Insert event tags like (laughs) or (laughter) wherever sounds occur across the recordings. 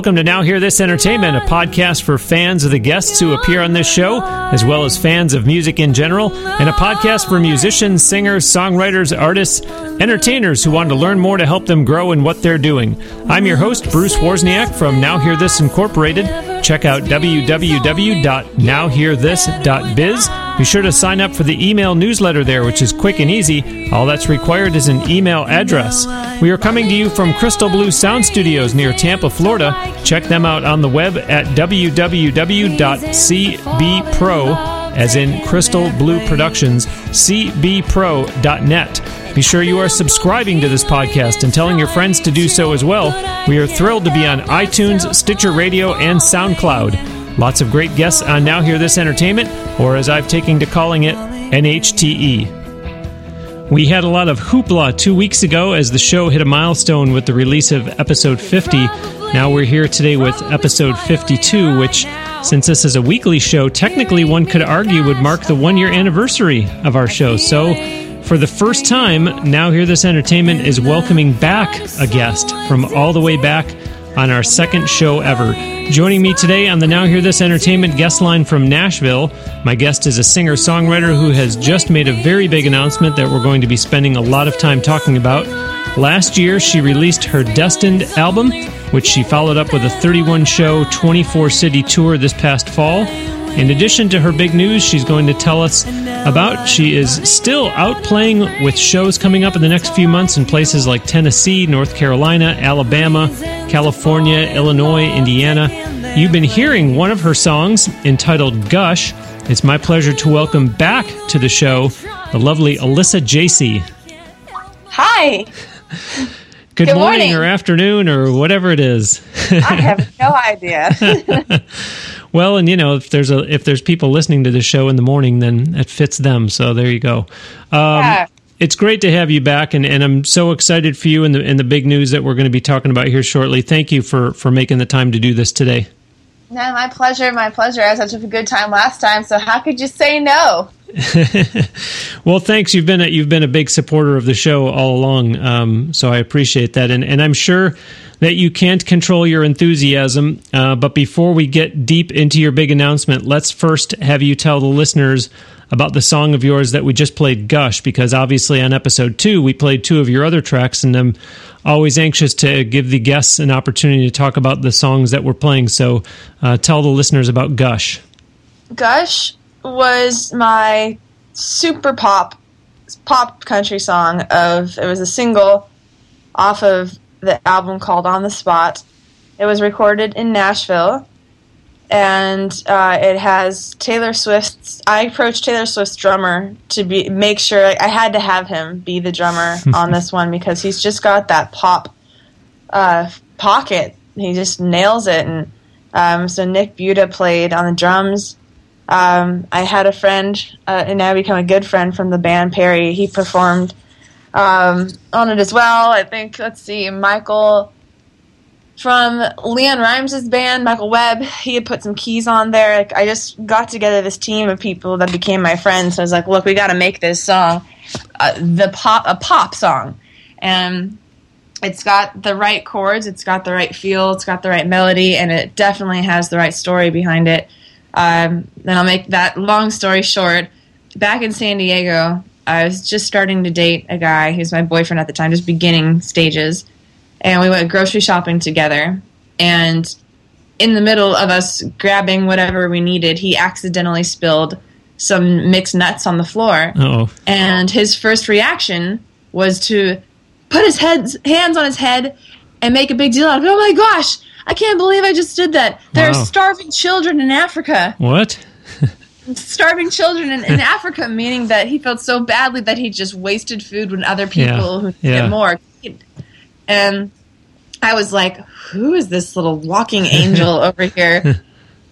Welcome to Now Hear This Entertainment, a podcast for fans of the guests who appear on this show, as well as fans of music in general, and a podcast for musicians, singers, songwriters, artists, entertainers who want to learn more to help them grow in what they're doing. I'm your host, Bruce Wozniak from Now Hear This Incorporated. Check out www.nowhearthis.biz. Be sure to sign up for the email newsletter there, which is quick and easy. All that's required is an email address. We are coming to you from Crystal Blue Sound Studios near Tampa, Florida. Check them out on the web at www.cbpro, as in Crystal Blue Productions, cbpro.net. Be sure you are subscribing to this podcast and telling your friends to do so as well. We are thrilled to be on iTunes, Stitcher Radio, and SoundCloud. Lots of great guests on Now Hear This Entertainment, or as I've taken to calling it, NHTE. We had a lot of hoopla two weeks ago as the show hit a milestone with the release of episode 50. Now we're here today with episode 52, which, since this is a weekly show, technically one could argue would mark the one year anniversary of our show. So, for the first time, Now Hear This Entertainment is welcoming back a guest from all the way back on our second show ever. Joining me today on the Now Hear This Entertainment guest line from Nashville, my guest is a singer songwriter who has just made a very big announcement that we're going to be spending a lot of time talking about. Last year, she released her Destined album, which she followed up with a 31 show, 24 city tour this past fall. In addition to her big news, she's going to tell us about she is still out playing with shows coming up in the next few months in places like Tennessee, North Carolina, Alabama, California, Illinois, Indiana. You've been hearing one of her songs entitled Gush. It's my pleasure to welcome back to the show the lovely Alyssa Jacey. Hi. Good, Good morning, morning. or afternoon or whatever it is. I have no idea. (laughs) Well, and you know, if there's a if there's people listening to the show in the morning, then it fits them. So there you go. Um, Yeah. It's great to have you back, and, and I'm so excited for you and the and the big news that we're going to be talking about here shortly. Thank you for for making the time to do this today. no, my pleasure, my pleasure. I had such a good time last time, so how could you say no? (laughs) Well, thanks. You've been a, you've been a big supporter of the show all along, um, so I appreciate that, and and I'm sure that you can't control your enthusiasm. Uh, but before we get deep into your big announcement, let's first have you tell the listeners about the song of yours that we just played, "Gush," because obviously on episode two we played two of your other tracks, and I'm always anxious to give the guests an opportunity to talk about the songs that we're playing. So, uh, tell the listeners about "Gush." Gush was my super pop pop country song of it was a single off of the album called On the Spot. It was recorded in Nashville and uh, it has Taylor Swift's I approached Taylor Swift's drummer to be make sure I had to have him be the drummer (laughs) on this one because he's just got that pop uh, pocket. He just nails it and um, so Nick Buda played on the drums. Um, I had a friend, uh, and now become a good friend from the band Perry. He performed um, on it as well. I think let's see, Michael from LeAnn Rimes' band, Michael Webb. He had put some keys on there. Like, I just got together this team of people that became my friends. So I was like, look, we got to make this song, uh, the pop, a pop song, and it's got the right chords, it's got the right feel, it's got the right melody, and it definitely has the right story behind it. Um, then I'll make that long story short. Back in San Diego, I was just starting to date a guy who's my boyfriend at the time, just beginning stages, and we went grocery shopping together. And in the middle of us grabbing whatever we needed, he accidentally spilled some mixed nuts on the floor Oh, and his first reaction was to put his head, hands on his head and make a big deal out of it. Oh my gosh, I can't believe I just did that. There Wow. are starving children in Africa. what? (laughs) Starving children in, in (laughs) Africa, meaning that he felt so badly that he just wasted food when other people who yeah. get more. And I was like, who is this little walking angel (laughs) over here?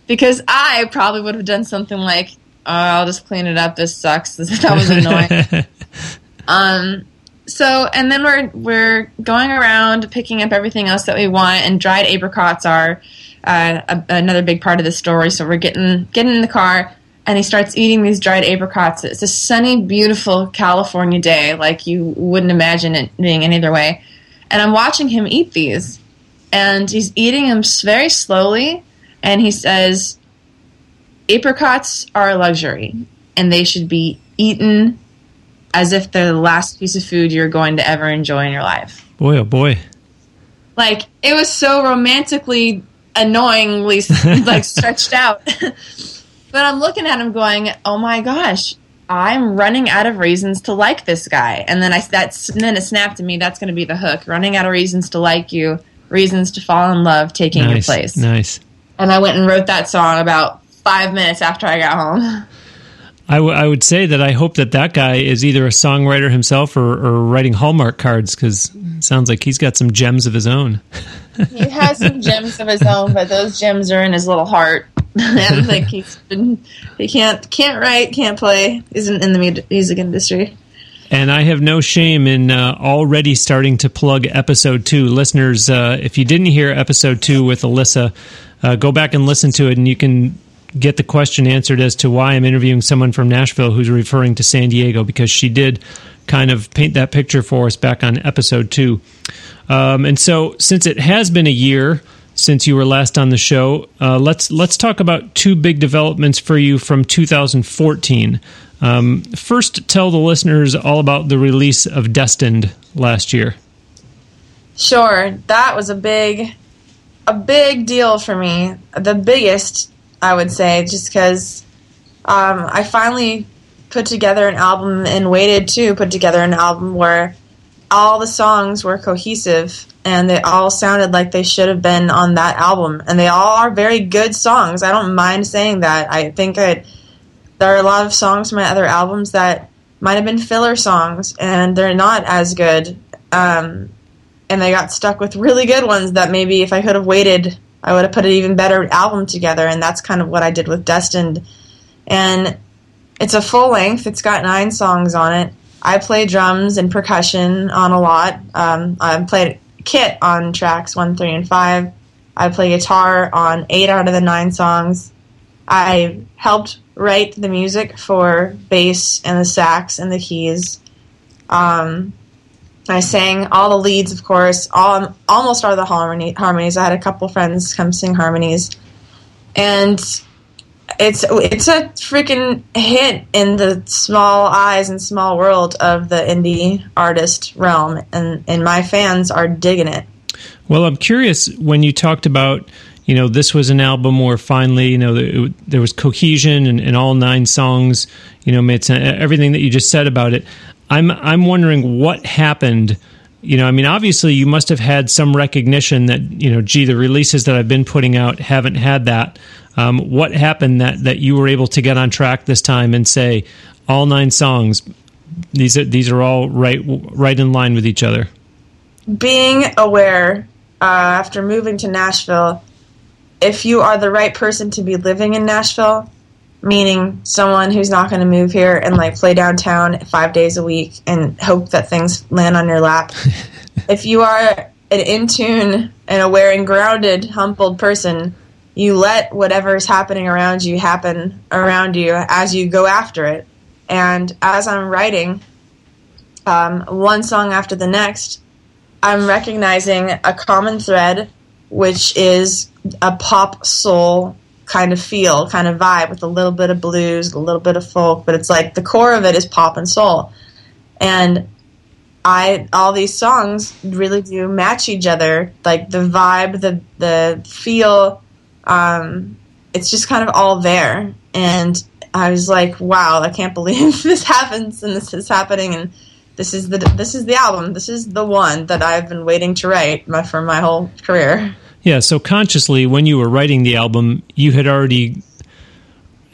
Because I probably would have done something like, oh, I'll just clean it up. This sucks. (laughs) that was annoying. Um, so and then we're we're going around picking up everything else that we want, and dried apricots are uh, a, another big part of the story. So we're getting getting in the car, and he starts eating these dried apricots. It's a sunny, beautiful California day, like you wouldn't imagine it being any other way. And I'm watching him eat these, and he's eating them very slowly. And he says, "Apricots are a luxury, and they should be eaten as if they're the last piece of food you're going to ever enjoy in your life." Boy, oh boy! Like it was so romantically, annoyingly (laughs) like stretched out. (laughs) but I'm looking at him, going, "Oh my gosh." I'm running out of reasons to like this guy, and then I that's and then it snapped to me. That's going to be the hook. Running out of reasons to like you, reasons to fall in love, taking nice, your place. Nice. And I went and wrote that song about five minutes after I got home. (laughs) I, w- I would say that I hope that that guy is either a songwriter himself or, or writing Hallmark cards because it sounds like he's got some gems of his own. (laughs) he has some gems of his own, but those gems are in his little heart. (laughs) and like (laughs) he's been, he can't can't write, can't play, isn't in the music industry. And I have no shame in uh, already starting to plug episode two. Listeners, uh, if you didn't hear episode two with Alyssa, uh, go back and listen to it, and you can get the question answered as to why I'm interviewing someone from Nashville who's referring to San Diego, because she did kind of paint that picture for us back on episode two. Um, and so, since it has been a year since you were last on the show. Uh, let's let's talk about two big developments for you from 2014. Um, first, tell the listeners all about the release of Destined last year. Sure, that was a big a big deal for me. The biggest, I would say, just because um, I finally put together an album and waited to put together an album where all the songs were cohesive and they all sounded like they should have been on that album. And they all are very good songs. I don't mind saying that. I think that there are a lot of songs from my other albums that might have been filler songs and they're not as good. Um, and they got stuck with really good ones that maybe if I could have waited, I would have put an even better album together. And that's kind of what I did with Destined. And it's a full length, it's got nine songs on it. I play drums and percussion on a lot. Um, I played kit on tracks one, three, and five. I play guitar on eight out of the nine songs. I helped write the music for bass and the sax and the keys. Um, I sang all the leads, of course, all almost all the harmony, harmonies. I had a couple friends come sing harmonies, and it's it's a freaking hit in the small eyes and small world of the indie artist realm, and and my fans are digging it. Well, I'm curious when you talked about you know this was an album where finally you know it, there was cohesion and, and, all nine songs you know made sense, everything that you just said about it. I'm I'm wondering what happened you know, I mean, obviously, you must have had some recognition that you know, gee, the releases that I've been putting out haven't had that. Um, what happened that that you were able to get on track this time and say all nine songs? These are these are all right right in line with each other. Being aware uh, after moving to Nashville, if you are the right person to be living in Nashville, meaning someone who's not going to move here and like play downtown five days a week and hope that things land on your lap. (laughs) if you are an in tune and aware and grounded, humbled person, you let whatever is happening around you happen around you as you go after it. And as I'm writing um, one song after the next, I'm recognizing a common thread, which is a pop soul kind of feel, kind of vibe with a little bit of blues, a little bit of folk, but it's like the core of it is pop and soul. And I all these songs really do match each other, like the vibe, the the feel. Um, it's just kind of all there, and I was like, "Wow, I can't believe (laughs) this happens, and this is happening, and this is the this is the album, this is the one that I've been waiting to write my, for my whole career." Yeah, so consciously, when you were writing the album, you had already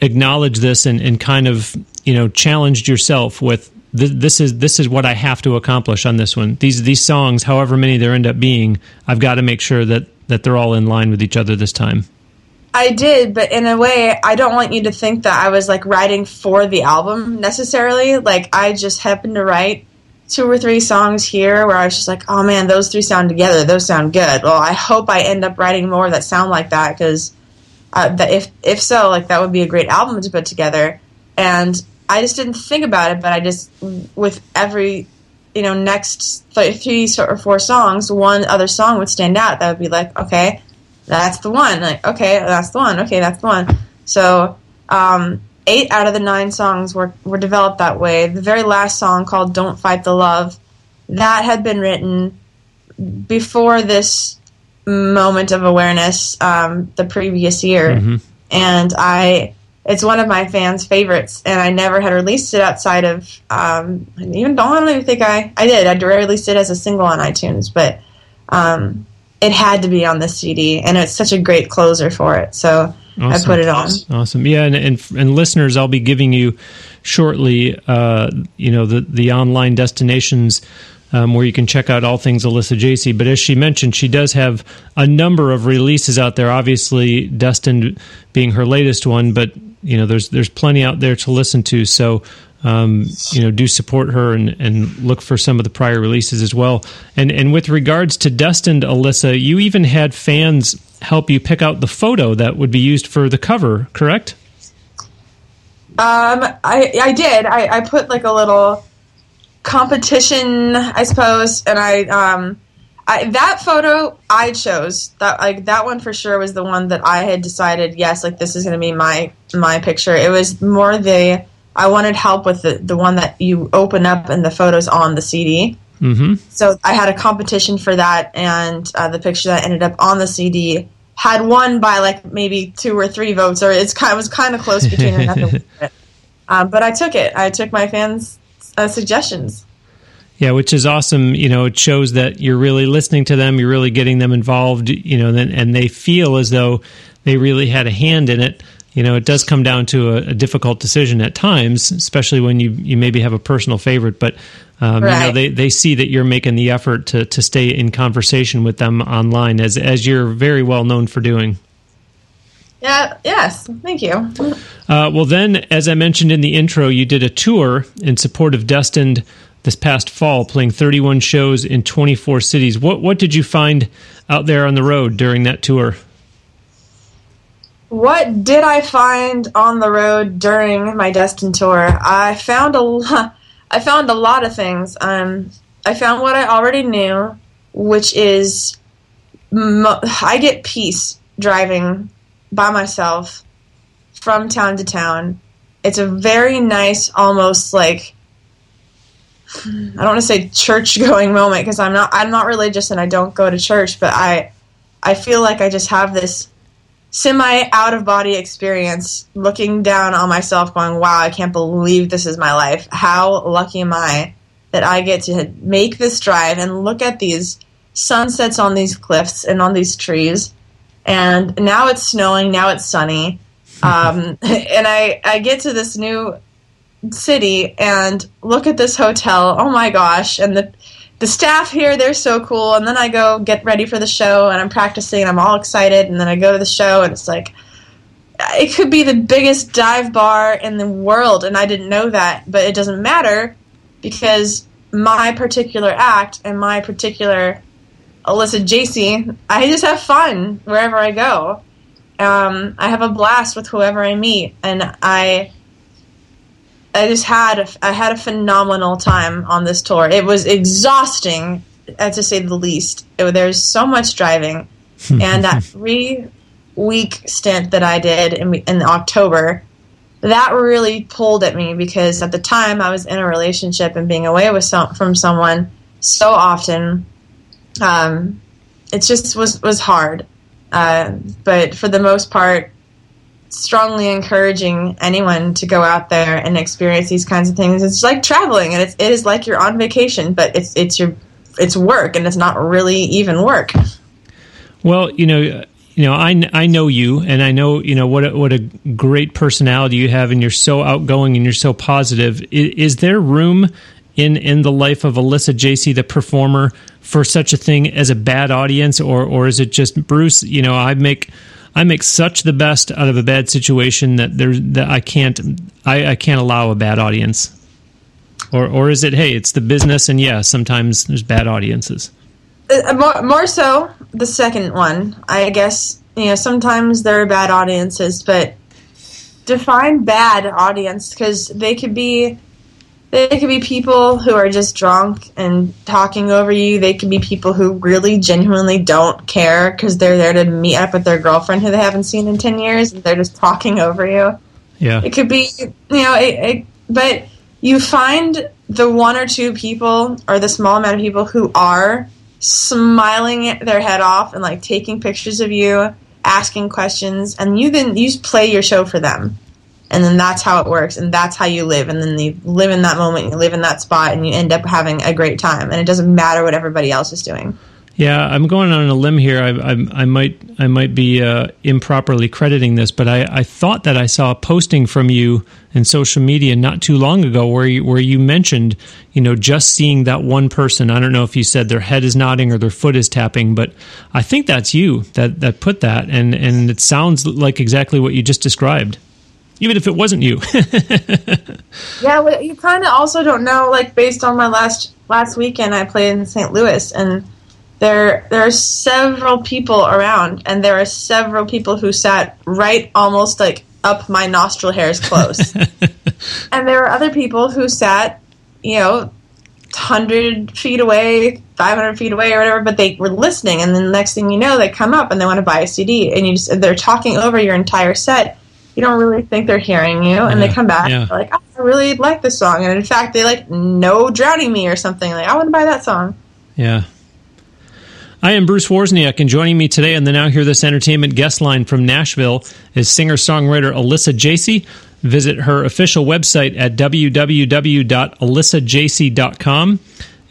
acknowledged this and, and kind of you know challenged yourself with this is this is what I have to accomplish on this one. These these songs, however many there end up being, I've got to make sure that that they're all in line with each other this time. I did, but in a way, I don't want you to think that I was like writing for the album necessarily. Like I just happened to write two or three songs here where I was just like, oh man, those three sound together. Those sound good. Well, I hope I end up writing more that sound like that because uh, if if so, like that would be a great album to put together. And I just didn't think about it, but I just with every you know next th- three or four songs, one other song would stand out. That would be like, okay, that's the one. Like, okay, that's the one. Okay, that's the one. So um, eight out of the nine songs were were developed that way. The very last song called "Don't Fight the Love" that had been written before this moment of awareness um, the previous year, Mm-hmm. and I it's one of my fans' favorites, and I never had released it outside of um, I even don't even think I I did. I released it as a single on iTunes, but um, it had to be on the CD, and it's such a great closer for it. So I put it on. Awesome. Yeah, and, and and listeners, I'll be giving you shortly. Uh, you know the the online destinations. Um, where you can check out all things Alyssa Jacey. But as she mentioned, she does have a number of releases out there. Obviously, Destined being her latest one, but you know there's there's plenty out there to listen to. So um, you know, do support her and, and look for some of the prior releases as well. And and with regards to Destined, Alyssa, you even had fans help you pick out the photo that would be used for the cover, correct? Um, I I did. I, I put like a little competition, I suppose, and I um, I that photo I chose that like that one for sure was the one that I had decided. Yes, like this is going to be my my picture. It was more the I wanted help with the the one that you open up and the photos on the CD. Mm-hmm. So I had a competition for that, and uh, the picture that ended up on the CD had won by like maybe two or three votes, or it's kind it was kind of close between another. (laughs) Um, but I took it. I took my fans' uh, suggestions. Yeah, which is awesome. You know, it shows that you're really listening to them, you're really getting them involved. You know, and, and they feel as though they really had a hand in it. You know, it does come down to a, a difficult decision at times, especially when you you maybe have a personal favorite, but. Um, You know, they, they see that you're making the effort to, to stay in conversation with them online, as as you're very well known for doing. Yeah. Yes. Thank you. Uh, well, then, as I mentioned in the intro, you did a tour in support of Destined this past fall, playing 31 shows in 24 cities. What what did you find out there on the road during that tour? What did I find on the road during my Destined tour? I found a lo- (laughs) I found a lot of things. Um, I found what I already knew, which is mo- I get peace driving by myself from town to town. It's a very nice, almost like I don't want to say church going moment because I'm not I'm not religious and I don't go to church, but I I feel like I just have this semi out of body experience looking down on myself going wow i can't believe this is my life. How lucky am i that i get to make this drive and look at these sunsets on these cliffs and on these trees. And now it's snowing now it's sunny. (laughs) Um, (laughs) and i i get to this new city and look at this hotel. Oh my gosh. And the the staff here they're so cool. And then i go get ready for the show and i'm practicing and i'm all excited. And then i go to the show and it's like it could be the biggest dive bar in the world and i didn't know that. But it doesn't matter because my particular act and my particular alyssa jacey i just have fun wherever i go. Um, i have a blast with whoever i meet and i I just had a, I had a phenomenal time on this tour. It was exhausting, uh, to say the least. It, there's so much driving, and that (laughs) three week stint that I did in, in October, that really pulled at me because at the time I was in a relationship and being away with some, from someone so often, um, it just was was hard. Uh, but for the most part, strongly encouraging anyone to go out there and experience these kinds of things. It's like traveling, and it's it is like you're on vacation, but it's it's your it's work, and it's not really even work. Well, you know, you know, I, I know you, and I know you know what a, what a great personality you have, and you're so outgoing and you're so positive. Is, is there room in in the life of Alyssa Jacey, the performer, for such a thing as a bad audience, or or is it just Bruce? You know, I make. I make such the best out of a bad situation that there that I can't I, I can't allow a bad audience. Or or is it hey, it's the business and yeah, sometimes there's bad audiences. Uh, more, more so the second one, I guess. You know, sometimes there are bad audiences, but define bad audience because they could be They could be people who are just drunk and talking over you. They could be people who really genuinely don't care because they're there to meet up with their girlfriend who they haven't seen in 10 years and they're just talking over you. Yeah. It could be, you know, it, it, but you find the one or two people or the small amount of people who are smiling their head off and like taking pictures of you, asking questions, and you then you just play your show for them. And then that's how it works, and that's how you live. And then you live in that moment, you live in that spot, and you end up having a great time. And it doesn't matter what everybody else is doing. Yeah, I'm going on a limb here. I, I, I might I might be uh, improperly crediting this, but I, I thought that I saw a posting from you in social media not too long ago where you, where you mentioned you know just seeing that one person. I don't know if you said their head is nodding or their foot is tapping, but I think that's you that that put that, and and it sounds like exactly what you just described, even if it wasn't you. (laughs) yeah, well, you kind of also don't know. Like based on my last last weekend, I played in St. Louis and there there are several people around and there are several people who sat right almost like up my nostril hairs close (laughs) and there were other people who sat you know 100 feet away 500 feet away or whatever but they were listening and then the next thing you know they come up and they want to buy a cd and you just they're talking over your entire set you don't really think they're hearing you and Yeah, they come back yeah. like oh, i really like this song and in fact they like know drowning me or something like i want to buy that song Yeah. I am Bruce Wozniak, and joining me today on the Now Hear This Entertainment guest line from Nashville is singer songwriter Alyssa Jacey. Visit her official website at www.alyssajacey.com.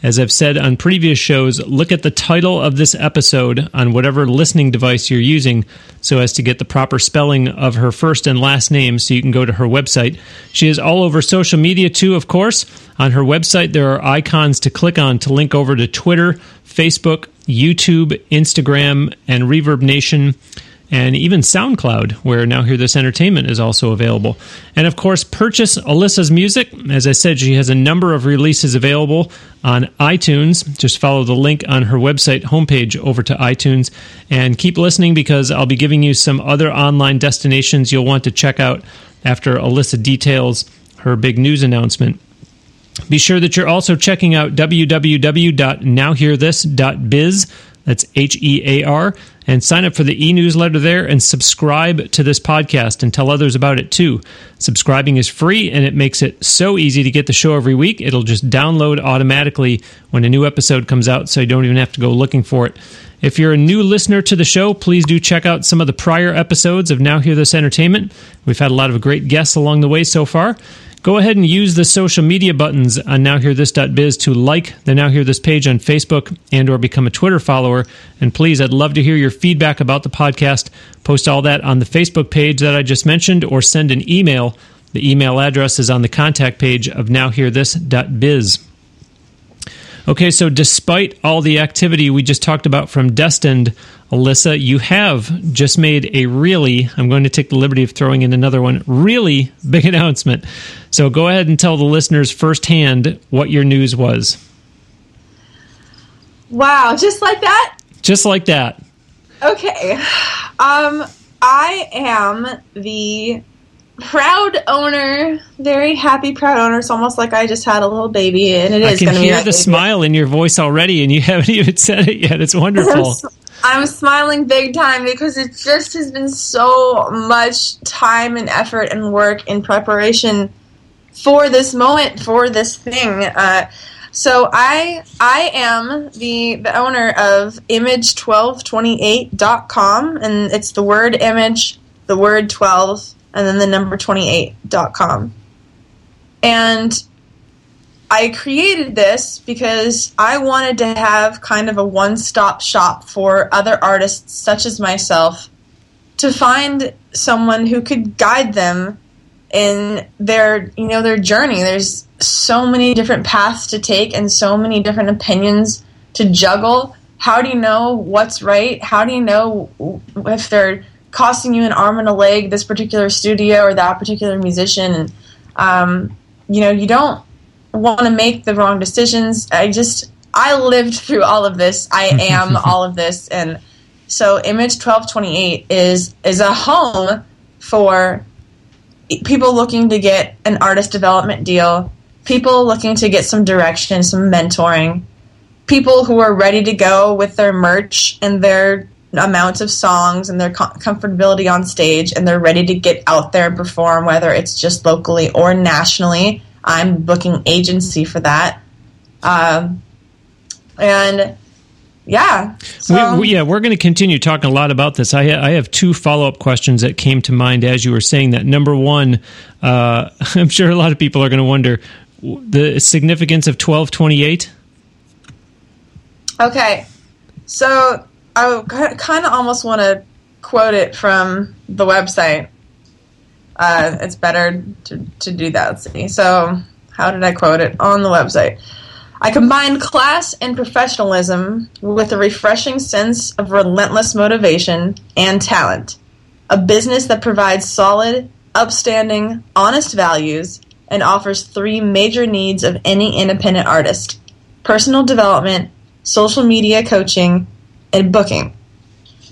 As I've said on previous shows, look at the title of this episode on whatever listening device you're using so as to get the proper spelling of her first and last name so you can go to her website. She is all over social media too, of course. On her website, there are icons to click on to link over to Twitter, Facebook, YouTube, Instagram, and Reverb Nation and even SoundCloud, where Now Hear This Entertainment is also available. And of course, purchase Alyssa's music. As I said, she has a number of releases available on iTunes. Just follow the link on her website homepage over to iTunes and keep listening because I'll be giving you some other online destinations you'll want to check out after Alyssa details her big news announcement. Be sure that you're also checking out www.nowhearthis.biz. That's H E A R. And sign up for the e newsletter there and subscribe to this podcast and tell others about it too. Subscribing is free and it makes it so easy to get the show every week. It'll just download automatically when a new episode comes out, so you don't even have to go looking for it. If you're a new listener to the show, please do check out some of the prior episodes of Now Hear This Entertainment. We've had a lot of great guests along the way so far. Go ahead and use the social media buttons on nowhearthis.biz to like the Now Hear This page on Facebook and or become a Twitter follower. And please, I'd love to hear your feedback about the podcast. Post all that on the Facebook page that I just mentioned or send an email. The email address is on the contact page of nowhearthis.biz. Okay, so despite all the activity we just talked about from Destined, Alyssa, you have just made a really, I'm going to take the liberty of throwing in another one, really big (laughs) announcement. So go ahead and tell the listeners firsthand what your news was. wow just like that Just like that. Okay. Um, I am the proud owner, very happy proud owner. It's almost like I just had a little baby, and it I is can going to be hear the baby. smile in your voice already, and you (laughs) haven't even said it yet. It's wonderful. (laughs) I'm smiling big time because it just has been so much time and effort and work in preparation for this moment, for this thing. Uh, so I I am the the owner of image1228.com and it's the word image, the word 12 and then the number 28.com. And I created this because I wanted to have kind of a one-stop shop for other artists such as myself to find someone who could guide them in their you know their journey. There's so many different paths to take and so many different opinions to juggle. How do you know what's right? How do you know if they're costing you an arm and a leg this particular studio or that particular musician? Um, you know you don't want to make the wrong decisions. I just i lived through all of this. I am (laughs) all of this. And so image 1228 is is a home for people looking to get an artist development deal people looking to get some direction, some mentoring, people who are ready to go with their merch and their amounts of songs and their comfortability on stage and they're ready to get out there and perform whether it's just locally or nationally i'm booking agency for that um, and yeah so. we, we, yeah we're going to continue talking a lot about this i, I have two follow-up questions that came to mind as you were saying that number one uh, (laughs) i'm sure a lot of people are going to wonder the significance of 1228 okay so I kind of almost want to quote it from the website. Uh, it's better to, to do that. See. So, how did I quote it on the website? I combined class and professionalism with a refreshing sense of relentless motivation and talent. A business that provides solid, upstanding, honest values and offers three major needs of any independent artist personal development, social media coaching, and booking.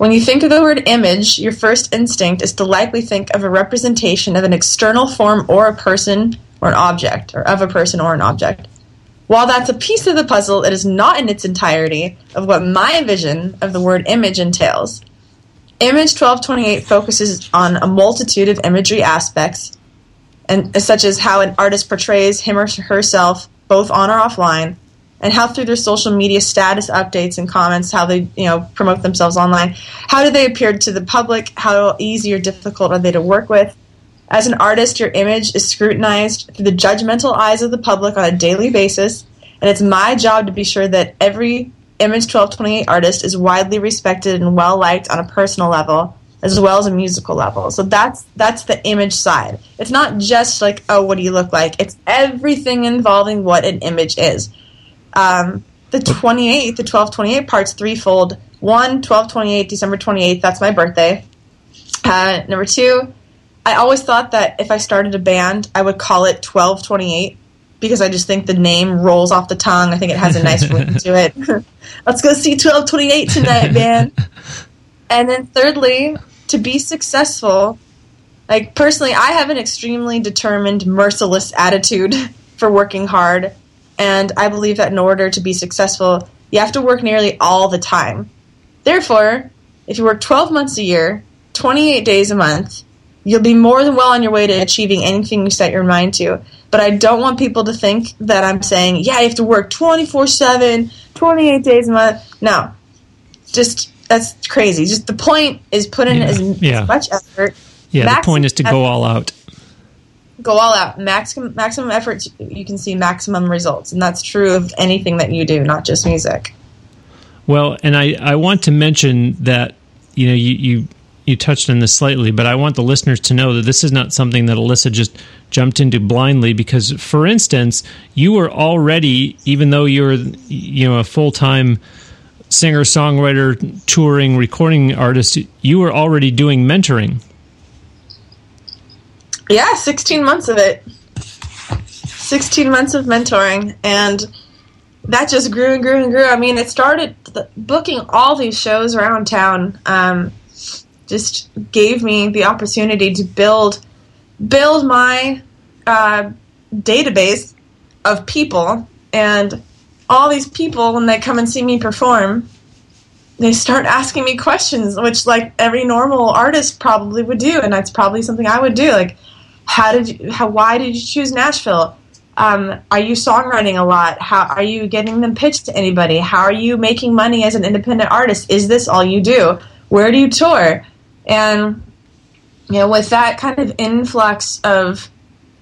When you think of the word image, your first instinct is to likely think of a representation of an external form or a person or an object, or of a person or an object. While that's a piece of the puzzle, it is not in its entirety of what my vision of the word image entails. Image 1228 focuses on a multitude of imagery aspects, and such as how an artist portrays him or herself, both on or offline, and how through their social media status updates and comments, how they you know promote themselves online, how do they appear to the public? How easy or difficult are they to work with? As an artist, your image is scrutinized through the judgmental eyes of the public on a daily basis, and it's my job to be sure that every Image 1228 artist is widely respected and well liked on a personal level as well as a musical level. So that's that's the image side. It's not just like oh what do you look like? It's everything involving what an image is. Um, the 28th, the 1228 part's threefold. One, 1228, December 28th, that's my birthday. Uh, number two, I always thought that if I started a band, I would call it 1228 because I just think the name rolls off the tongue. I think it has a nice ring to it. (laughs) Let's go see 1228 tonight, man. (laughs) and then thirdly, to be successful, like personally, I have an extremely determined, merciless attitude (laughs) for working hard. And I believe that in order to be successful, you have to work nearly all the time. Therefore, if you work 12 months a year, 28 days a month, you'll be more than well on your way to achieving anything you set your mind to. But I don't want people to think that I'm saying, yeah, you have to work 24 7, 28 days a month. No. Just, that's crazy. Just the point is put in yeah. as, yeah. as, much effort. Yeah, the point is to go all out go all out. Maximum maximum effort, you can see maximum results, and that's true of anything that you do, not just music. Well, and I I want to mention that you know you you you touched on this slightly, but I want the listeners to know that this is not something that Alyssa just jumped into blindly. Because, for instance, you were already, even though you're you know a full time singer songwriter touring recording artist you were already doing mentoring yeah, 16 months of it. 16 months of mentoring. And that just grew and grew and grew. I mean, it started booking all these shows around town. Um, just gave me the opportunity to build build my uh, database of people and all these people when they come and see me perform they start asking me questions which like every normal artist probably would do and that's probably something i would do like how did you, how, why did you choose Nashville? Um, are you songwriting a lot? How are you getting them pitched to anybody? How are you making money as an independent artist? Is this all you do? Where do you tour? And you know, with that kind of influx of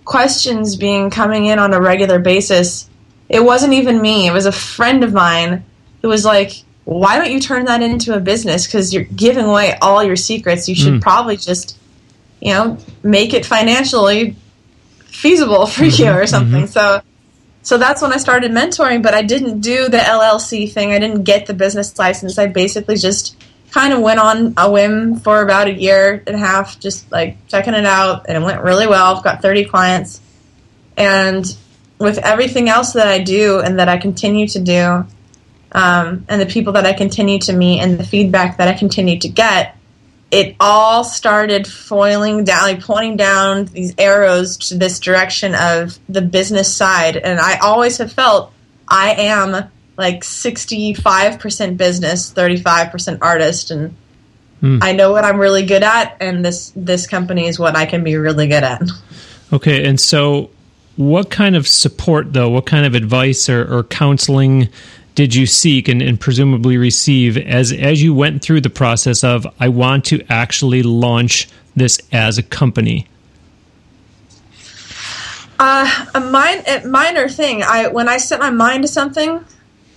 questions being coming in on a regular basis, it wasn't even me. It was a friend of mine who was like, "Why don't you turn that into a business? Because you're giving away all your secrets. You should mm. probably just." You know, make it financially feasible for mm-hmm, you or something. Mm-hmm. So so that's when I started mentoring, but I didn't do the LLC thing. I didn't get the business license. I basically just kind of went on a whim for about a year and a half, just like checking it out, and it went really well. I've got 30 clients. And with everything else that I do and that I continue to do, um, and the people that I continue to meet and the feedback that I continue to get, it all started foiling down, like pointing down these arrows to this direction of the business side. And I always have felt I am like 65% business, 35% artist. And hmm. I know what I'm really good at. And this, this company is what I can be really good at. Okay. And so what kind of support though, what kind of advice or, or counseling did you seek and, and, presumably receive as as you went through the process of I want to actually launch this as a company? Uh, a, min- a minor thing. I when I set my mind to something,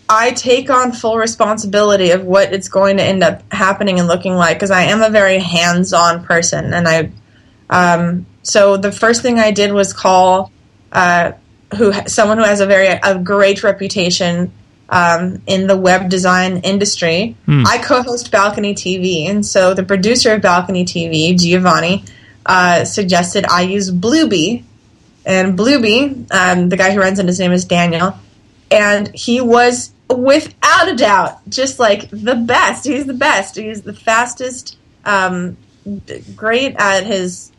I take on full responsibility of what it's going to end up happening and looking like because I am a very hands-on person, and I. Um, so the first thing I did was call uh, who someone who has a very a great reputation um, in the web design industry. Hmm. I co-host Balcony TV, and so the producer of Balcony TV, Giovanni, uh, suggested I use Blueby, and Blueby, um, the guy who runs it, his name is Daniel, and he was without a doubt just like the best. He's the best. He's the fastest. Um, great at his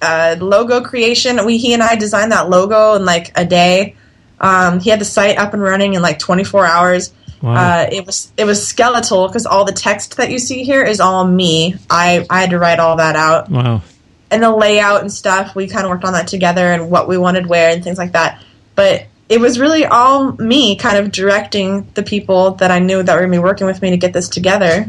uh, logo creation. We he and I designed that logo in like a day. Um, he had the site up and running in like 24 hours. Wow. Uh, it was it was skeletal because all the text that you see here is all me. I I had to write all that out. Wow. And the layout and stuff, we kind of worked on that together and what we wanted where and things like that. But it was really all me kind of directing the people that I knew that were going to be working with me to get this together.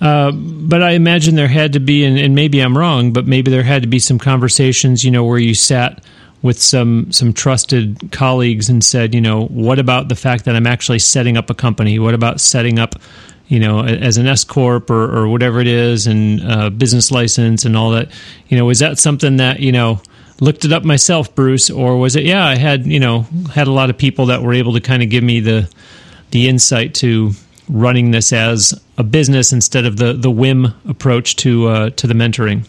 Uh, but I imagine there had to be, and, and, maybe I'm wrong, but maybe there had to be some conversations, you know, where you sat with some some trusted colleagues and said, you know, what about the fact that I'm actually setting up a company? What about setting up, you know, as an S corp or, or whatever it is, and uh, business license and all that? You know, is that something that you know? looked it up myself bruce or was it yeah i had you know had a lot of people that were able to kind of give me the the insight to running this as a business instead of the the whim approach to uh, to the mentoring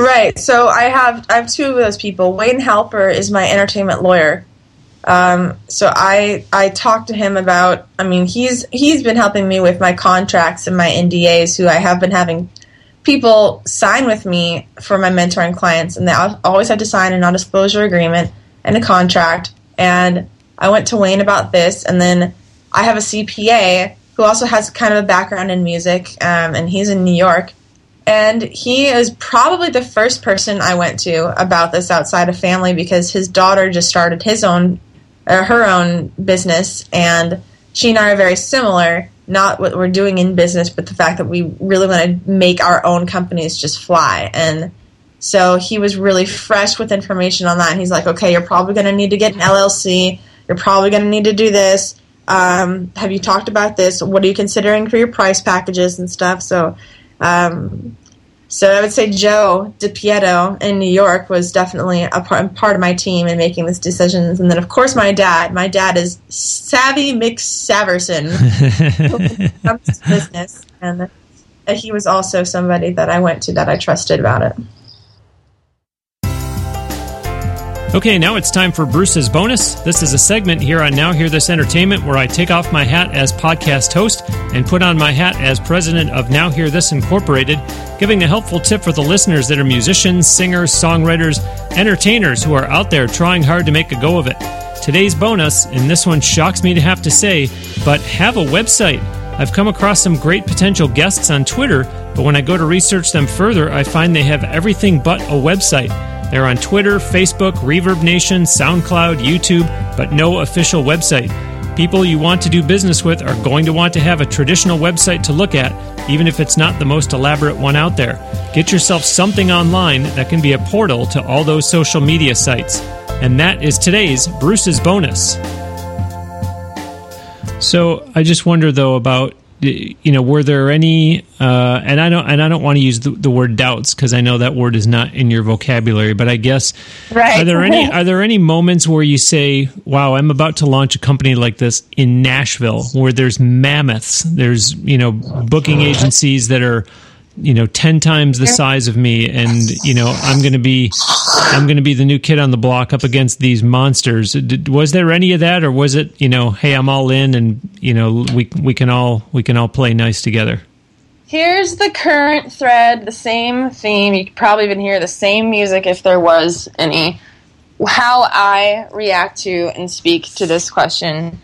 Right. So I have I have two of those people. Wayne Halper is my entertainment lawyer. Um, so I I talked to him about. I mean, he's he's been helping me with my contracts and my NDAs. Who I have been having people sign with me for my mentoring clients, and they always have to sign a non-disclosure agreement and a contract. And I went to Wayne about this, and then I have a CPA who also has kind of a background in music, um, and he's in New York. And he is probably the first person I went to about this outside of family because his daughter just started his own, uh, her own business, and she and I are very similar. Not what we're doing in business, but the fact that we really want to make our own companies just fly. And so he was really fresh with information on that. And he's like, okay, you're probably going to need to get an LLC. You're probably going to need to do this. Um, have you talked about this? What are you considering for your price packages and stuff? So um, so I would say Joe DiPieto in New York was definitely a part, part of my team in making these decisions. And then, of course, my dad. My dad is Savvy McSaverson (laughs) comes business. And he was also somebody that I went to that I trusted about it. Okay, now it's time for Bruce's bonus. This is a segment here on Now Hear This Entertainment where I take off my hat as podcast host and put on my hat as president of Now Hear This Incorporated, giving a helpful tip for the listeners that are musicians, singers, songwriters, entertainers who are out there trying hard to make a go of it. Today's bonus, and this one shocks me to have to say, but have a website. I've come across some great potential guests on Twitter, but when I go to research them further, I find they have everything but a website. They're on Twitter, Facebook, Reverb Nation, SoundCloud, YouTube, but no official website. People you want to do business with are going to want to have a traditional website to look at, even if it's not the most elaborate one out there. Get yourself something online that can be a portal to all those social media sites. And that is today's Bruce's bonus. So I just wonder though about you know, were there any? Uh, and I don't, and I don't want to use the, the word doubts because I know that word is not in your vocabulary. But I guess, right. are there any? (laughs) Are there any moments where you say, "Wow, I'm about to launch a company like this in Nashville, where there's mammoths, there's you know, booking agencies that are." You know 10 times the size of me and you know i'm going to be i'm going to be the new kid on the block up against these monsters Did, was there any of that or was it you know hey i'm all in and you know we we can all we can all play nice together Here's the current thread, the same theme. You could probably even hear the same music if there was any. How I react to and speak to this question.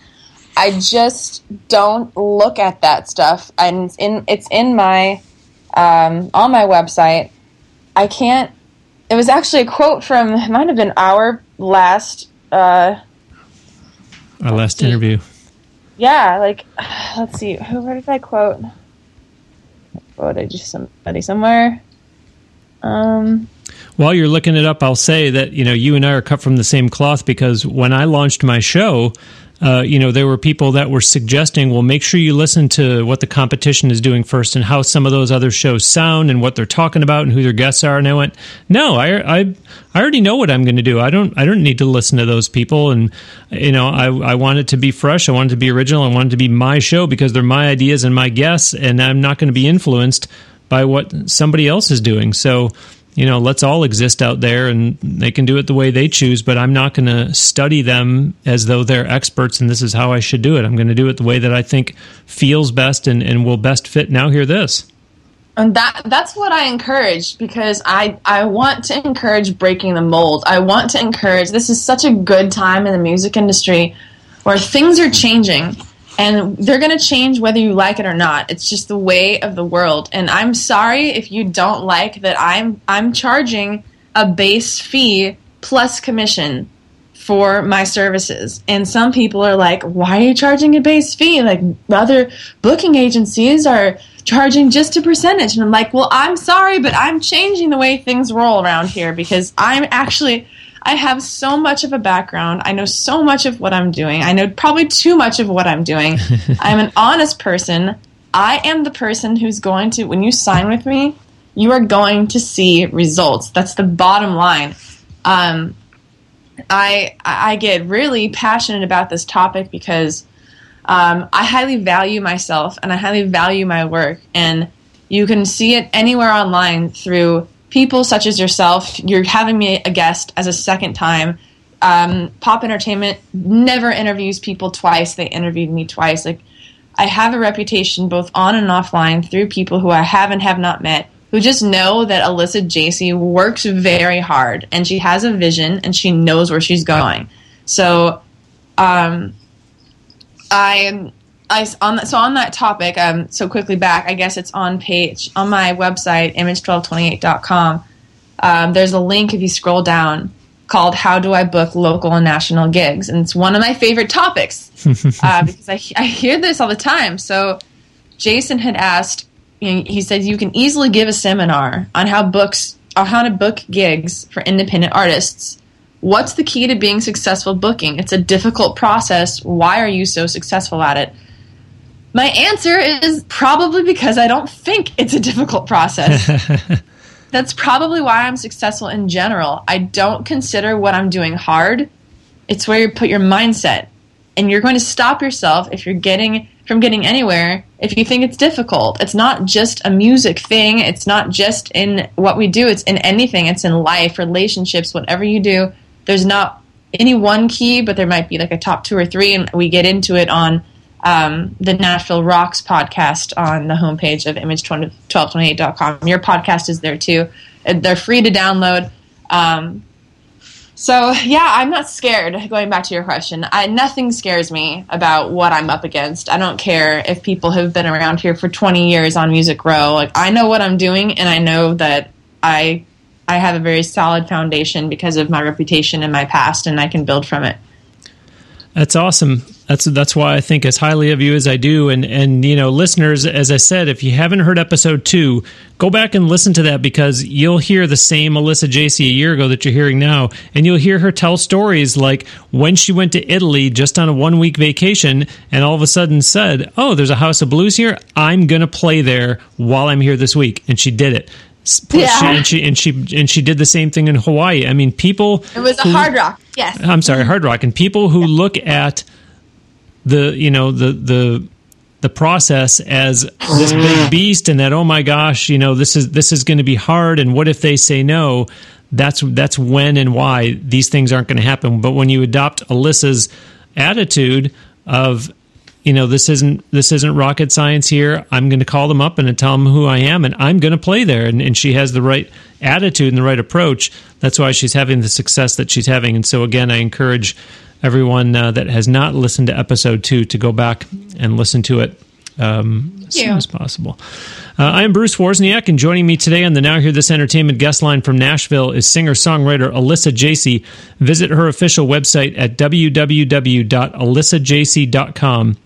I just don't look at that stuff, and it's in it's in my um, on my website. I can't. It was actually a quote from it might have been our last uh, our last interview. Yeah, like (sighs) let's see, who where did I quote? quoted just somebody somewhere. Um, While you're looking it up, I'll say that you know you and I are cut from the same cloth because when I launched my show, uh, you know, there were people that were suggesting, well, make sure you listen to what the competition is doing first and how some of those other shows sound and what they're talking about and who their guests are. And I went, no, I, I, I already know what I'm going to do. I don't, I don't need to listen to those people. And, you know, I, I want it to be fresh. I want it to be original. I want it to be my show because they're my ideas and my guests. And I'm not going to be influenced by what somebody else is doing. So, you know, let's all exist out there and they can do it the way they choose, but I'm not going to study them as though they're experts and this is how I should do it. I'm going to do it the way that I think feels best and, and will best fit. Now, hear this. And that that's what I encourage because I I want to encourage breaking the mold. I want to encourage this is such a good time in the music industry where things are changing and they're going to change whether you like it or not. It's just the way of the world. And I'm sorry if you don't like that I'm I'm charging a base fee plus commission for my services. And some people are like, "Why are you charging a base fee? Like other booking agencies are charging just a percentage." And I'm like, "Well, I'm sorry, but I'm changing the way things roll around here because I'm actually I have so much of a background. I know so much of what I'm doing. I know probably too much of what I'm doing. (laughs) I'm an honest person. I am the person who's going to, when you sign with me, you are going to see results. That's the bottom line. Um, I I get really passionate about this topic because um, I highly value myself and I highly value my work, and you can see it anywhere online through people such as yourself, you're having me a guest as a second time. Um, Pop Entertainment never interviews people twice. They interviewed me twice. Like I have a reputation both on and offline through people who I have and have not met who just know that Alyssa Jacey works very hard and she has a vision and she knows where she's going. So, um, I I on so on that topic, um, so quickly back, I guess it's on page on my website, image1228.com. Um, there's a link if you scroll down called "How Do I Book Local and National Gigs," and it's one of my favorite topics (laughs) uh, because I, I hear this all the time. So Jason had asked, you know, he said you can easily give a seminar on how books on how to book gigs for independent artists. What's the key to being successful booking? It's a difficult process. Why are you so successful at it? My answer is probably because I don't think it's a difficult process. (laughs) That's probably why I'm successful in general. I don't consider what I'm doing hard. It's where you put your mindset. And you're going to stop yourself if you're getting from getting anywhere if you think it's difficult. It's not just a music thing. It's not just in what we do. It's in anything. It's in life, relationships, whatever you do. There's not any one key, but there might be like a top two or three, and we get into it on um, the Nashville Rocks podcast on the homepage of image1228.com. Your podcast is there too. They're free to download. Um, so yeah, I'm not scared. Going back to your question, I, nothing scares me about what I'm up against. I don't care if people have been around here for 20 years on Music Row. Like I know what I'm doing, and I know that I I have a very solid foundation because of my reputation and my past, and I can build from it. That's awesome. That's that's why I think as highly of you as I do. And and you know, listeners, as I said, if you haven't heard episode two, go back and listen to that because you'll hear the same Alyssa Jacey a year ago that you're hearing now, and you'll hear her tell stories like when she went to Italy just on a one week vacation, and all of a sudden said, "Oh, there's a House of Blues here. I'm gonna play there while I'm here this week," and she did it. Yeah. And she and she and she did the same thing in Hawaii. I mean, people. It was a hard rock. Yes. I'm sorry, mm-hmm. hard rock, and people who look at the you know the the the process as this big mm. beast, and that oh my gosh, you know this is this is going to be hard, and what if they say no? That's that's when and why these things aren't going to happen. But when you adopt Alyssa's attitude of you know, this isn't this isn't rocket science here. I'm going to call them up and tell them who I am, and I'm going to play there. And, and she has the right attitude and the right approach. That's why she's having the success that she's having. And so again, I encourage everyone uh, that has not listened to episode two to go back and listen to it um, as soon as possible. Uh, I am Bruce Wozniak, and joining me today on the Now Hear This Entertainment guest line from Nashville is singer songwriter Alyssa Jacey. Visit her official website at www.alyssajacey.com.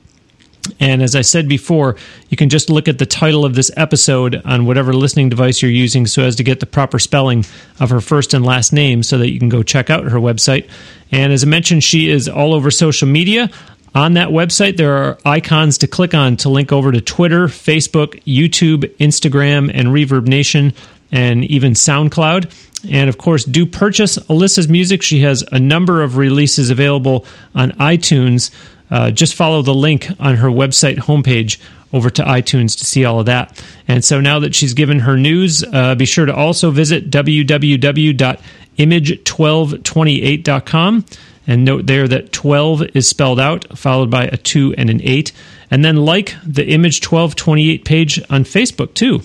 And as I said before, you can just look at the title of this episode on whatever listening device you're using so as to get the proper spelling of her first and last name so that you can go check out her website. And as I mentioned, she is all over social media. On that website, there are icons to click on to link over to Twitter, Facebook, YouTube, Instagram, and Reverb Nation, and even SoundCloud. And of course, do purchase Alyssa's music. She has a number of releases available on iTunes. Uh, just follow the link on her website homepage over to iTunes to see all of that. And so now that she's given her news, uh, be sure to also visit www.image1228.com. And note there that 12 is spelled out, followed by a 2 and an 8. And then like the Image 1228 page on Facebook too.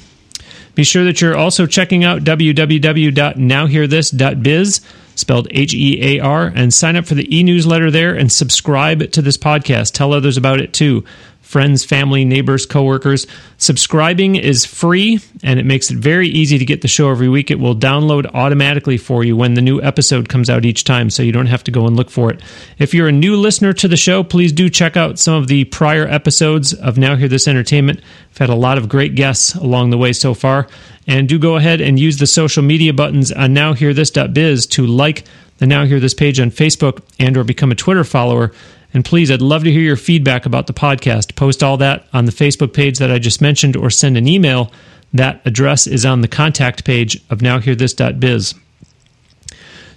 Be sure that you're also checking out www.nowhearthis.biz, spelled H E A R, and sign up for the e newsletter there and subscribe to this podcast. Tell others about it too friends, family, neighbors, coworkers. Subscribing is free and it makes it very easy to get the show every week. It will download automatically for you when the new episode comes out each time, so you don't have to go and look for it. If you're a new listener to the show, please do check out some of the prior episodes of Now Hear This Entertainment. I've had a lot of great guests along the way so far. And do go ahead and use the social media buttons on nowhearthis.biz to like the Now Hear This page on Facebook and or become a Twitter follower and please, I'd love to hear your feedback about the podcast. Post all that on the Facebook page that I just mentioned or send an email. That address is on the contact page of nowhearthis.biz.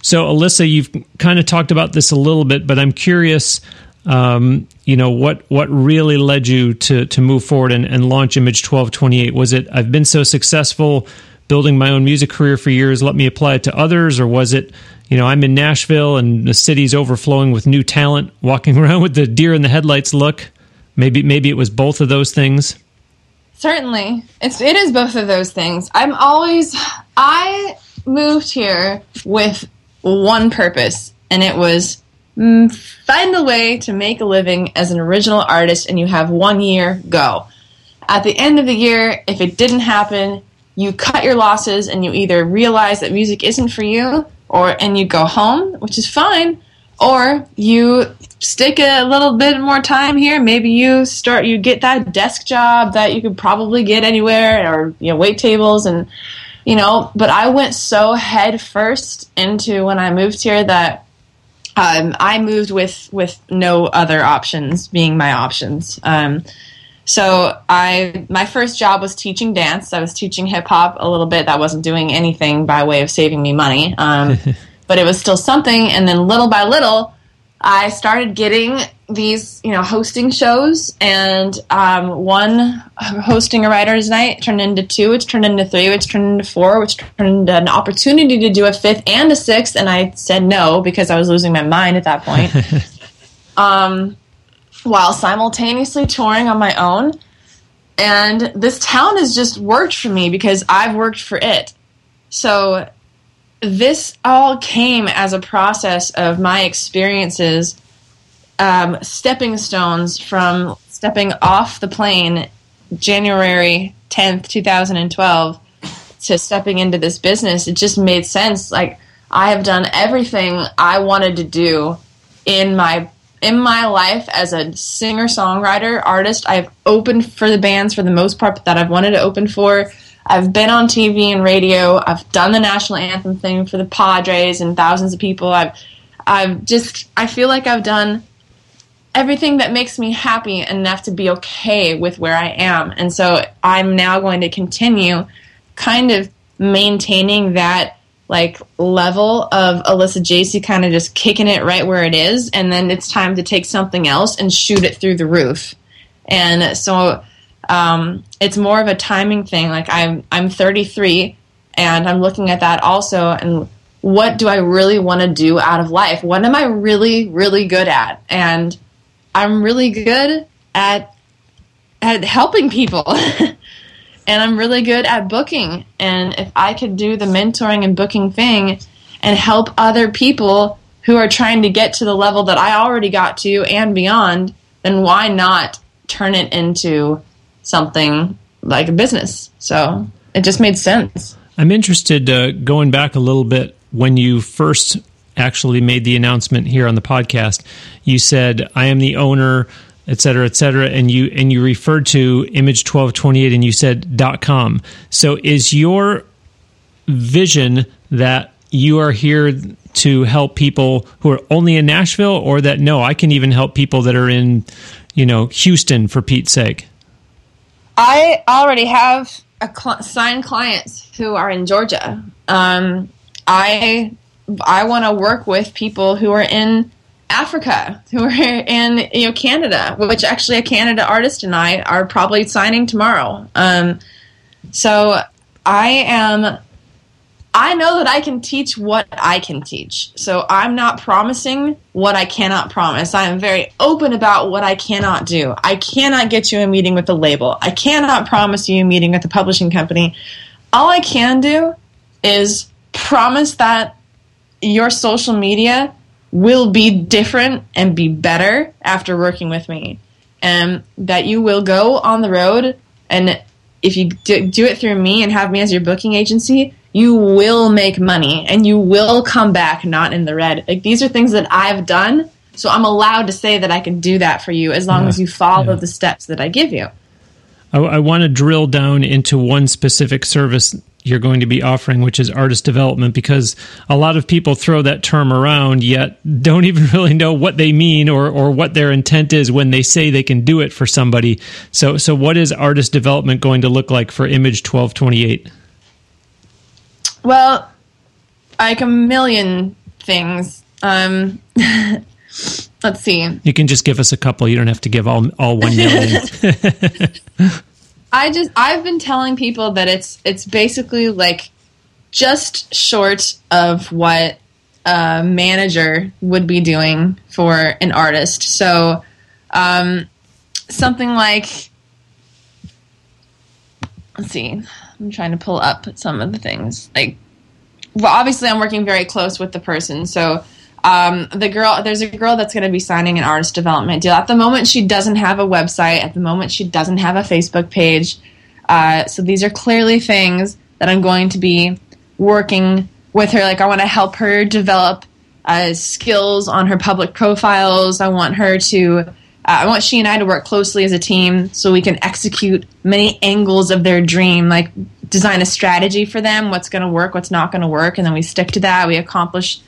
So, Alyssa, you've kind of talked about this a little bit, but I'm curious, um, you know, what, what really led you to, to move forward and, and launch Image 1228? Was it, I've been so successful building my own music career for years, let me apply it to others? Or was it, you know, I'm in Nashville and the city's overflowing with new talent, walking (laughs) around with the deer in the headlights look. Maybe maybe it was both of those things. Certainly. It's it is both of those things. I'm always I moved here with one purpose and it was mm, find a way to make a living as an original artist and you have 1 year go. At the end of the year, if it didn't happen, you cut your losses and you either realize that music isn't for you or and you go home, which is fine, or you stick a little bit more time here. Maybe you start you get that desk job that you could probably get anywhere, or you know wait tables and you know. But I went so head first into when I moved here that. Um, I moved with with no other options being my options. Um, so I my first job was teaching dance. I was teaching hip hop a little bit. That wasn't doing anything by way of saving me money, um, (laughs) but it was still something. And then little by little, I started getting these, you know, hosting shows. And um, one hosting a writer's night turned into two. It's turned into three. It's turned into four. Which turned into an opportunity to do a fifth and a sixth. And I said no because I was losing my mind at that point. (laughs) um, while simultaneously touring on my own. And this town has just worked for me because I've worked for it. So this all came as a process of my experiences, um, stepping stones from stepping off the plane January 10th, 2012, to stepping into this business. It just made sense. Like, I have done everything I wanted to do in my in my life as a singer songwriter artist i've opened for the bands for the most part that i've wanted to open for. I've been on tv and radio. I've done the national anthem thing for the padres and thousands of people. I've i've just i feel like i've done everything that makes me happy enough to be okay with where i am. And so i'm now going to continue kind of maintaining that like level of Alyssa Jacey kind of just kicking it right where it is, and then it's time to take something else and shoot it through the roof. And so um, it's more of a timing thing. Like I'm I'm 33, and I'm looking at that also, and what do I really want to do out of life? What am I really really good at? And I'm really good at at helping people. (laughs) and I'm really good at booking. And if I could do the mentoring and booking thing and help other people who are trying to get to the level that I already got to and beyond, then why not turn it into something like a business? So it just made sense. I'm interested uh, going back a little bit when you first actually made the announcement here on the podcast. You said, I am the owner et cetera, et cetera, and you and you referred to image twelve twenty eight, and you said dot com. So is your vision that you are here to help people who are only in Nashville, or that no, I can even help people that are in, you know, Houston for Pete's sake? I already have a cl- signed clients who are in Georgia. Um, I I want to work with people who are in Africa, (laughs) who are in you know Canada, which actually a Canada artist and I are probably signing tomorrow. Um, so I am. I know that I can teach what I can teach. So I'm not promising what I cannot promise. I am very open about what I cannot do. I cannot get you a meeting with a label. I cannot promise you a meeting with a publishing company. All I can do is promise that your social media will be different and be better after working with me. And that you will go on the road and if you do, it through me and have me as your booking agency, you will make money and you will come back not in the red. Like these are things that I've done, so I'm allowed to say that I can do that for you as long yeah, as you follow yeah. the steps that I give you. I, I want to drill down into one specific service you're going to be offering, which is artist development, because a lot of people throw that term around, yet don't (laughs) even really know what they mean or, or what their intent is when they say they can do it for somebody. So, so what is artist development going to look like for Image 1228? Well, like a million things. Um, (laughs) let's see. You can just give us a couple. You don't have to give all all one million. (laughs) (laughs) I just I've been telling people that it's it's basically like just short of what a manager would be doing for an artist. So um, something like let's see. I'm trying to pull up some of the things. Like well obviously I'm working very close with the person. So um, the girl, there's a girl that's going to be signing an artist development deal. At the moment, she doesn't have a website. At the moment, she doesn't have a Facebook page. Uh, so these are clearly things that I'm going to be working with her. Like I want to help her develop uh, skills on her public profiles. I want her to. Uh, I want she and I to work closely as a team so we can execute many angles of their dream, like design a strategy for them, what's going to work, what's not going to work, and then we stick to that. We accomplish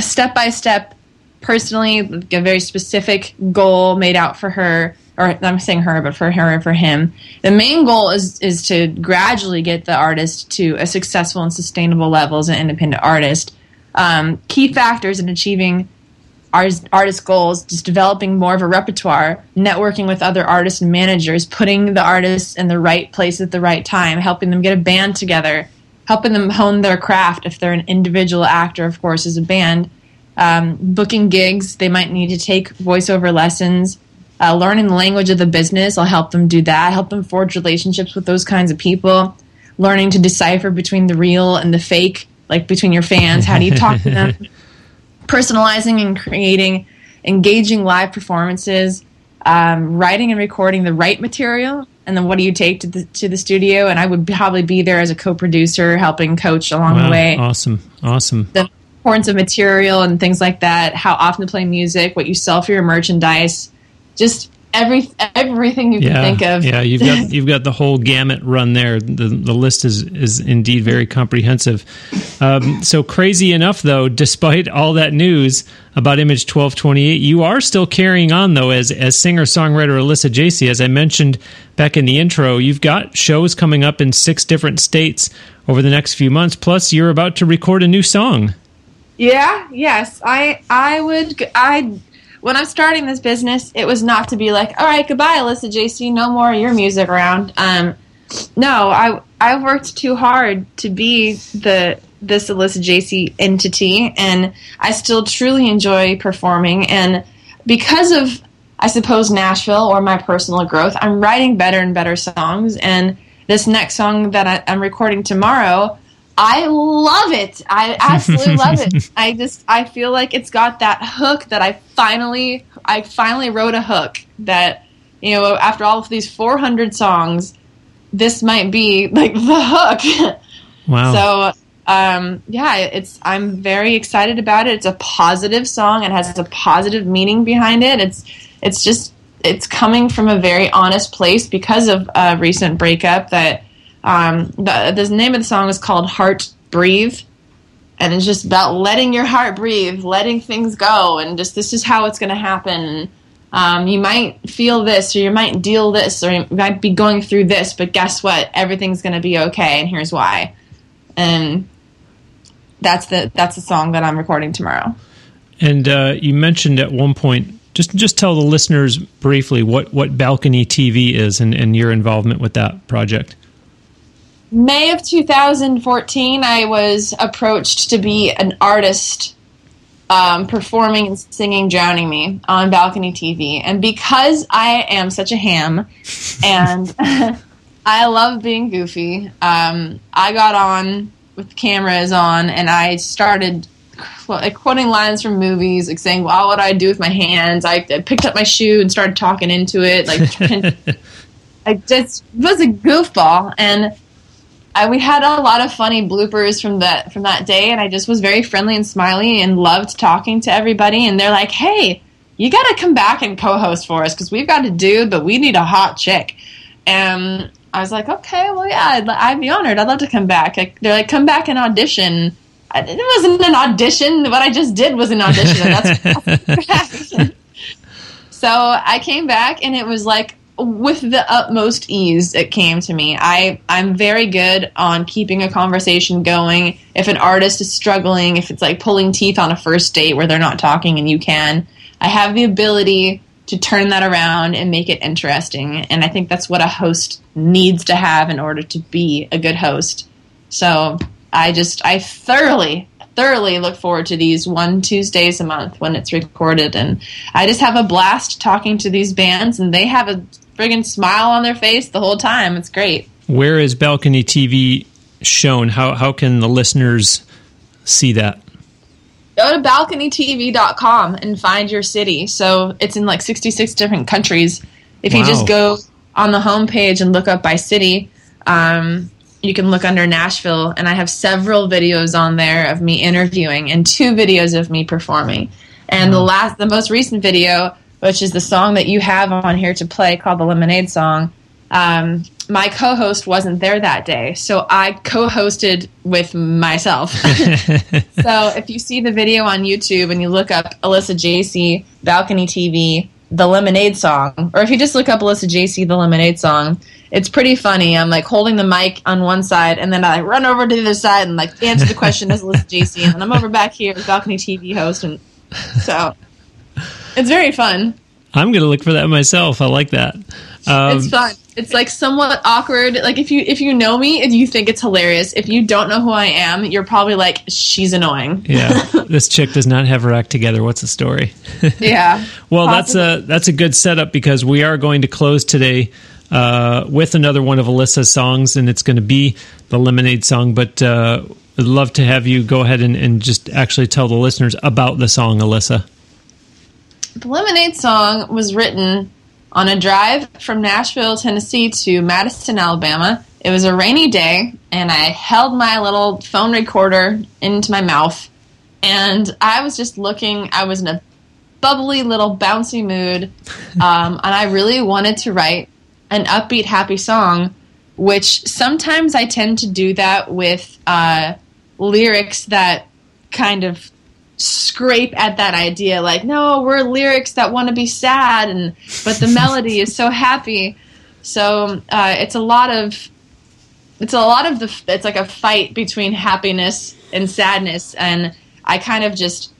step by step, personally, a very specific goal made out for her. Or I'm saying her, but for her and for him. The main goal is is to gradually get the artist to a successful and sustainable level as an independent artist. Um, key factors in achieving artist, artist goals, just developing more of a repertoire, networking with other artists and managers, putting the artists in the right place at the right time, helping them get a band together, helping them hone their craft if they're an individual actor, of course, as a band. Um, booking gigs, they might need to take voiceover lessons. Uh, learning the language of the business, I'll help them do that. Help them forge relationships with those kinds of people. Learning to decipher between the real and the fake, like between your fans. How do you talk to them? (laughs) Personalizing and creating engaging live performances, um, writing and recording the right material and then what do you take to the to the studio? And I would probably be there as a co-producer, helping coach along wow, the way. Awesome, awesome. The importance of material and things like that. How often to play music, what you sell for your merchandise, just every everything you yeah, can think of. Yeah, you've got (laughs) you've got the whole gamut run there. The the list is is indeed very comprehensive. Um, so crazy enough, though, despite all that news about Image twelve twenty eight, you are still carrying on though as as singer songwriter Alyssa Jacey. As I mentioned back in the intro, you've got shows coming up in six different states over the next few months. Plus, you're about to record a new song. Yeah. Yes. I. I would. I when I'm starting this business, it was not to be like, all right, goodbye, Alyssa Jacey, no more your music around. Um, no, I I worked too hard to be the this Alyssa Jacey entity, and I still truly enjoy performing. And because of I suppose Nashville or my personal growth. I'm writing better and better songs, and this next song that I, I'm recording tomorrow, I love it. I absolutely love it. (laughs) I just I feel like it's got that hook that I finally I finally wrote a hook that you know after all of these 400 songs, this might be like the hook. Wow. So um, yeah, it's I'm very excited about it. It's a positive song. It has a positive meaning behind it. It's it's just it's coming from a very honest place because of a recent breakup. That um, the, the name of the song is called "Heart Breathe," and it's just about letting your heart breathe, letting things go, and just this is how it's going to happen. Um, you might feel this, or you might deal this, or you might be going through this, but guess what? Everything's going to be okay, and here's why. And that's the that's the song that I'm recording tomorrow. And uh, you mentioned at one point, just just tell the listeners briefly what what Balcony TV is and, and your involvement with that project. May of 2014, I was approached to be an artist um, performing and singing Drowning Me on Balcony TV. And because I am such a ham and (laughs) I love being goofy, um, I got on with cameras on and I started like quoting lines from movies, like saying, "Well, what would I do with my hands?" I, I picked up my shoe and started talking into it. Like, (laughs) I just was a goofball, and I, we had a lot of funny bloopers from that from that day. And I just was very friendly and smiley and loved talking to everybody. And they're like, "Hey, you got to come back and co-host for us because we've got a dude, but we need a hot chick." And I was like, "Okay, well, yeah, I'd, I'd be honored. I'd love to come back." Like, they're like, "Come back and audition." it wasn't an audition. What I just did was an audition. that's (laughs) so I came back, and it was like with the utmost ease it came to me. I I'm very good on keeping a conversation going. If an artist is struggling, if it's like pulling teeth on a first date where they're not talking and you can, I have the ability to turn that around and make it interesting. And I think that's what a host needs to have in order to be a good host. So I just I thoroughly thoroughly look forward to these one Tuesdays a month when it's recorded and I just have a blast talking to these bands and they have a friggin' smile on their face the whole time. It's great. Where is Balcony TV shown? How how can the listeners see that? Go to balconytv.com and find your city. So it's in like 66 different countries. If wow. you just go on the homepage and look up by city, um, you can look under Nashville, and I have several videos on there of me interviewing and two videos of me performing. And the last, the most recent video, which is the song that you have on here to play, called the Lemonade song. Um, my co-host wasn't there that day, so I co-hosted with myself. (laughs) so if you see the video on YouTube and you look up Alyssa Jacey Balcony TV, the Lemonade song, or if you just look up Alyssa Jacey the Lemonade song, it's pretty funny. I'm like holding the mic on one side, and then I run over to the other side and like answer the question as Alyssa Jacey, and then I'm over back here as balcony TV host, and so it's very fun. I'm gonna look for that myself. I like that. Um, it's fun. It's like somewhat awkward. Like if you if you know me and you think it's hilarious, if you don't know who I am, you're probably like, she's annoying. yeah, (laughs) this chick does not have her act together. What's the story? (laughs) yeah. well, that's a that's a good setup because we are going to close today uh, with another one of Alyssa's songs, and it's going to be the Lemonade song. But uh, I'd love to have you go ahead and, and just actually tell the listeners about the song, Alyssa. The Lemonade song was written on a drive from Nashville, Tennessee to Madison, Alabama. It was a rainy day, and I held my little phone recorder into my mouth, and I was just looking. I was in a bubbly little bouncy mood, (laughs) um, and I really wanted to write an upbeat, happy song, which sometimes I tend to do that with uh, lyrics that kind of scrape at that idea like no we're lyrics that want to be sad and but the melody is so happy. So uh, it's a lot of it's a lot of the it's like a fight between happiness and sadness and i kind of just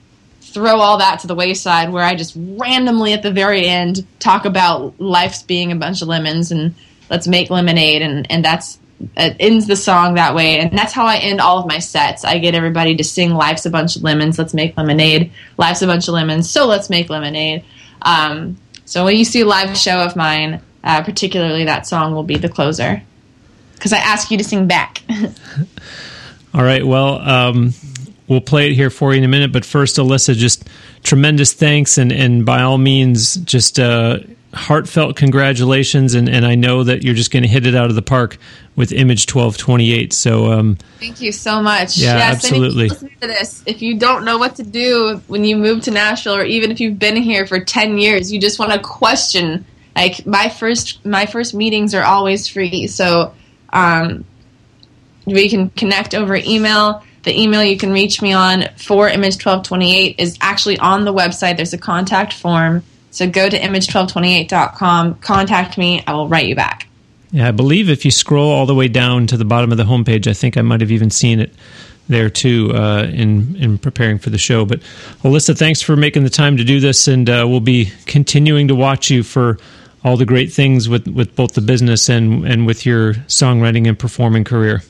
throw all that to the wayside where I just randomly at the very end talk about life's being a bunch of lemons and let's make lemonade and and that's it ends the song that way and that's how I end all of my sets. I get everybody to sing life's a bunch of lemons, let's make lemonade. Life's a bunch of lemons, so let's make lemonade. Um, So when you see a live show of mine, uh, particularly that song will be the closer because I ask you to sing back. (laughs) All right. Well, um, we'll play it here for you in a minute. But first, Alyssa, just tremendous thanks, and and by all means, just uh, heartfelt congratulations. And and I know that you're just going to hit it out of the park with Image 1228. So um, thank you so much. Yeah, yes, absolutely. Listen to this. If you don't know what to do when you move to Nashville, or even if you've been here for 10 years, you just want to question. Like my first my first meetings are always free. So. Um, we can connect over email the email you can reach me on for Image 1228 is actually on the website. There's a contact form. So go to image1228.com, contact me, I will write you back. Yeah, I believe if you scroll all the way down to the bottom of the homepage, I think I might have even seen it there too uh, in in preparing for the show. But Alyssa, thanks for making the time to do this, and uh, we'll be continuing to watch you for all the great things with, with both the business and and with your songwriting and performing career.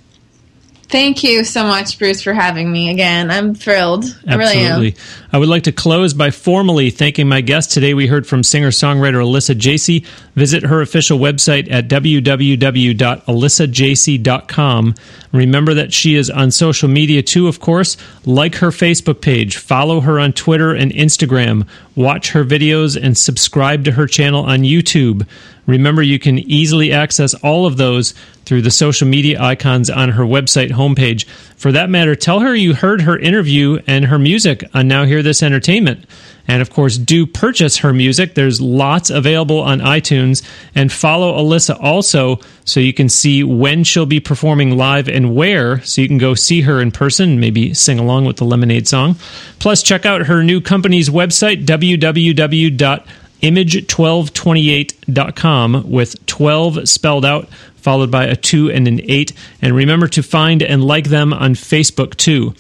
Thank you so much, Bruce, for having me again. I'm thrilled. I Absolutely. Really I would like to close by formally thanking my guest. Today we heard from singer songwriter Alyssa Jacey. Visit her official website at www.alyssajacey.com. Remember that she is on social media too, of course. Like her Facebook page, follow her on Twitter and Instagram, watch her videos, and subscribe to her channel on YouTube. Remember, you can easily access all of those through the social media icons on her website homepage. For that matter, tell her you heard her interview and her music on Now Hear This Entertainment. And of course, do purchase her music. There's lots available on iTunes. And follow Alyssa also so you can see when she'll be performing live and where, so you can go see her in person, maybe sing along with the Lemonade song. Plus, check out her new company's website, www image1228.com with 12 spelled out, followed by a 2 and an 8. And remember to find and like them on Facebook too.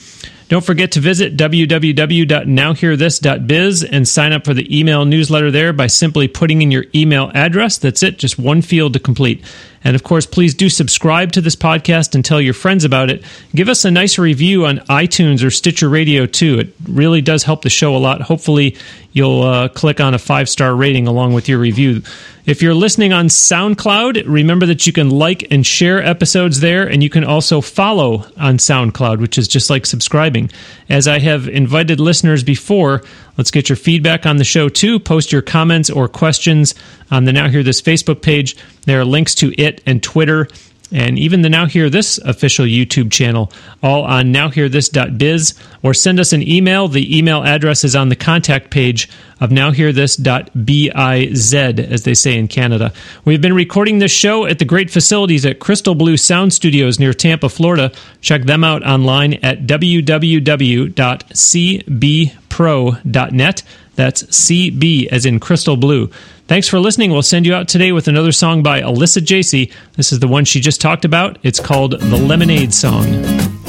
Don't forget to visit www.nowhearthis.biz and sign up for the email newsletter there by simply putting in your email address. That's it, just one field to complete. And of course, please do subscribe to this podcast and tell your friends about it. Give us a nice review on iTunes or Stitcher Radio too. It really does help the show a lot. Hopefully, you'll uh, click on a five star rating along with your review. If you're listening on SoundCloud, remember that you can like and share episodes there, and you can also follow on SoundCloud, which is just like subscribing. As I have invited listeners before, let's get your feedback on the show too. Post your comments or questions on the Now Hear This Facebook page. There are links to it and Twitter and even the Now Hear This official YouTube channel, all on nowhearthis.biz, or send us an email. The email address is on the contact page of nowhearthis.biz, as they say in Canada. We've been recording this show at the great facilities at Crystal Blue Sound Studios near Tampa, Florida. Check them out online at www.cbpro.net. That's CB as in crystal blue. Thanks for listening. We'll send you out today with another song by Alyssa Jacey. This is the one she just talked about. It's called The Lemonade Song.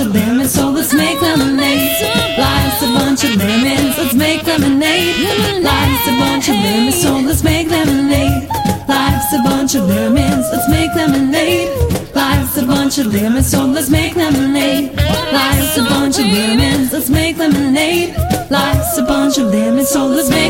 bunch of lemons, so let's make lemonade. Life's a bunch of lemons, let's make lemonade. Life's a bunch of lemons, so let's make lemonade. Life's a bunch of lemons, let's make lemonade. Life's a bunch of lemons, so let's make lemonade. Life's a bunch of lemons, let's make lemonade. Life's a bunch of lemons, so let's make